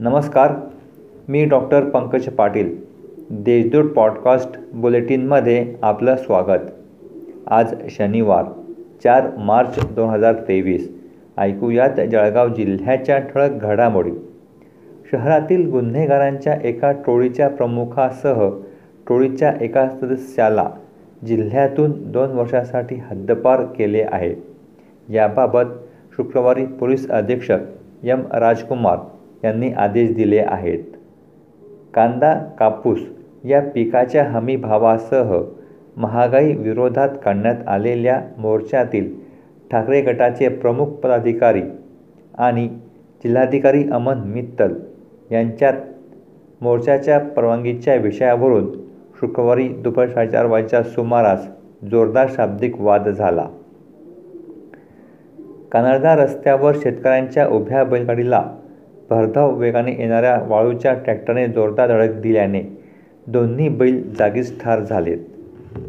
नमस्कार मी doctor Pankaj Patil Deshdoot podcast बुलेटिनमध्ये आपलं स्वागत. आज शनिवार चार मार्च दोन हजार तेवीस. ऐकूयात जळगाव जिल्ह्याच्या ठळक घडामोडी. शहरातील गुन्हेगारांच्या एका टोळीच्या प्रमुखासह टोळीच्या एका सदस्याला जिल्ह्यातून दोन वर्षासाठी हद्दपार केले आहे. याबाबत शुक्रवारी पोलीस अधीक्षक एम राजकुमार यांनी आदेश दिले आहेत. कांदा कापूस या पिकाच्या हमीभावासह महागाई विरोधात काढण्यात आलेल्या मोर्चातील ठाकरे गटाचे प्रमुख पदाधिकारी आणि जिल्हाधिकारी अमन मित्तल यांच्यात मोर्चाच्या परवानगीच्या विषयावरून शुक्रवारी दुपार साडेचार वाजेच्या सुमारास जोरदार शाब्दिक वाद झाला. कानडदा रस्त्यावर शेतकऱ्यांच्या उभ्या बैलगाडीला भरधाव वेगाने येणाऱ्या वाळूच्या ट्रॅक्टरने जोरदार धडक दिल्याने दोन्ही बैल जागीच ठार झालेत.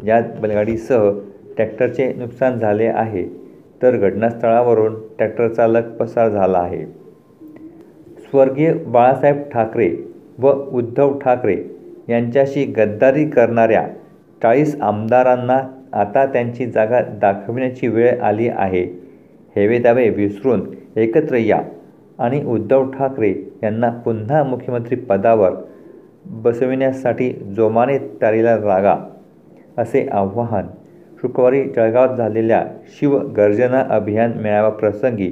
यात बैलगाडीसह ट्रॅक्टरचे नुकसान झाले आहे तर घटनास्थळावरून ट्रॅक्टर चालक पसार झाला आहे. स्वर्गीय बाळासाहेब ठाकरे व उद्धव ठाकरे यांच्याशी गद्दारी करणाऱ्या चाळीस आमदारांना आता त्यांची जागा दाखविण्याची वेळ आली आहे. हेवे दावे विसरून एकत्र या. आणि उद्धव ठाकरे यांना पुन्हा मुख्यमंत्री पदावर बसविण्यासाठी जोमाने तारीला लागा असे आव्हान शुक्रवारी जळगावात झालेल्या शिवगर्जना अभियान मेळाव्याप्रसंगी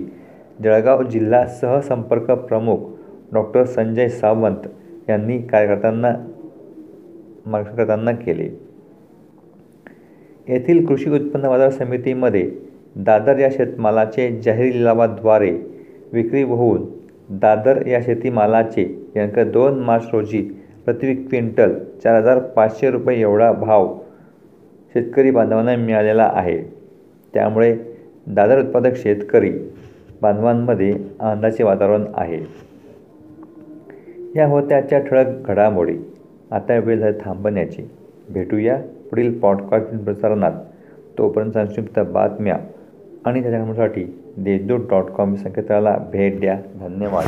जळगाव जिल्हा सहसंपर्क प्रमुख डॉक्टर संजय सावंत यांनी कार्यकर्त्यांना मार्गकर्त्यांना केले. येथील कृषी उत्पन्न बाजार समितीमध्ये दादर या शेतमालाचे जाहीर लिलावाद्वारे विक्री होऊन दादर या शेतीमालाचे दिनांक दोन मार्च रोजी प्रति क्विंटल चार हजार पाचशे रुपये एवढा भाव शेतकरी बांधवांना मिळालेला आहे. त्यामुळे दादर उत्पादक शेतकरी बांधवांमध्ये आनंदाचे वातावरण आहे. या होत्याच्या ठळक घडामोडी. आता वेळ झाली थांबण्याची. भेटूया पुढील पॉडकास्ट प्रसारणात. तोपर्यंत संक्षिप्त बातम्या आणि त्याच्यासाठी देशदूत डॉट कॉम संकेतस्थळाला भेट द्या. धन्यवाद.